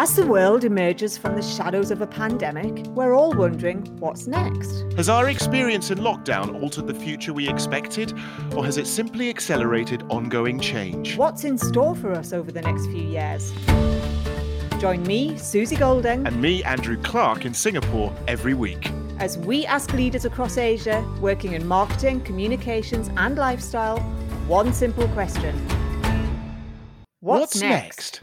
As the world emerges from the shadows of a pandemic, we're all wondering what's next. Has our experience in lockdown altered the future we expected, or has it simply accelerated ongoing change? What's in store for us over the next few years? Join me, Suzy Goulding, And me, Andrew Clark, in Singapore every week. as we ask leaders across Asia working in marketing, communications, and lifestyle one simple question What's, next?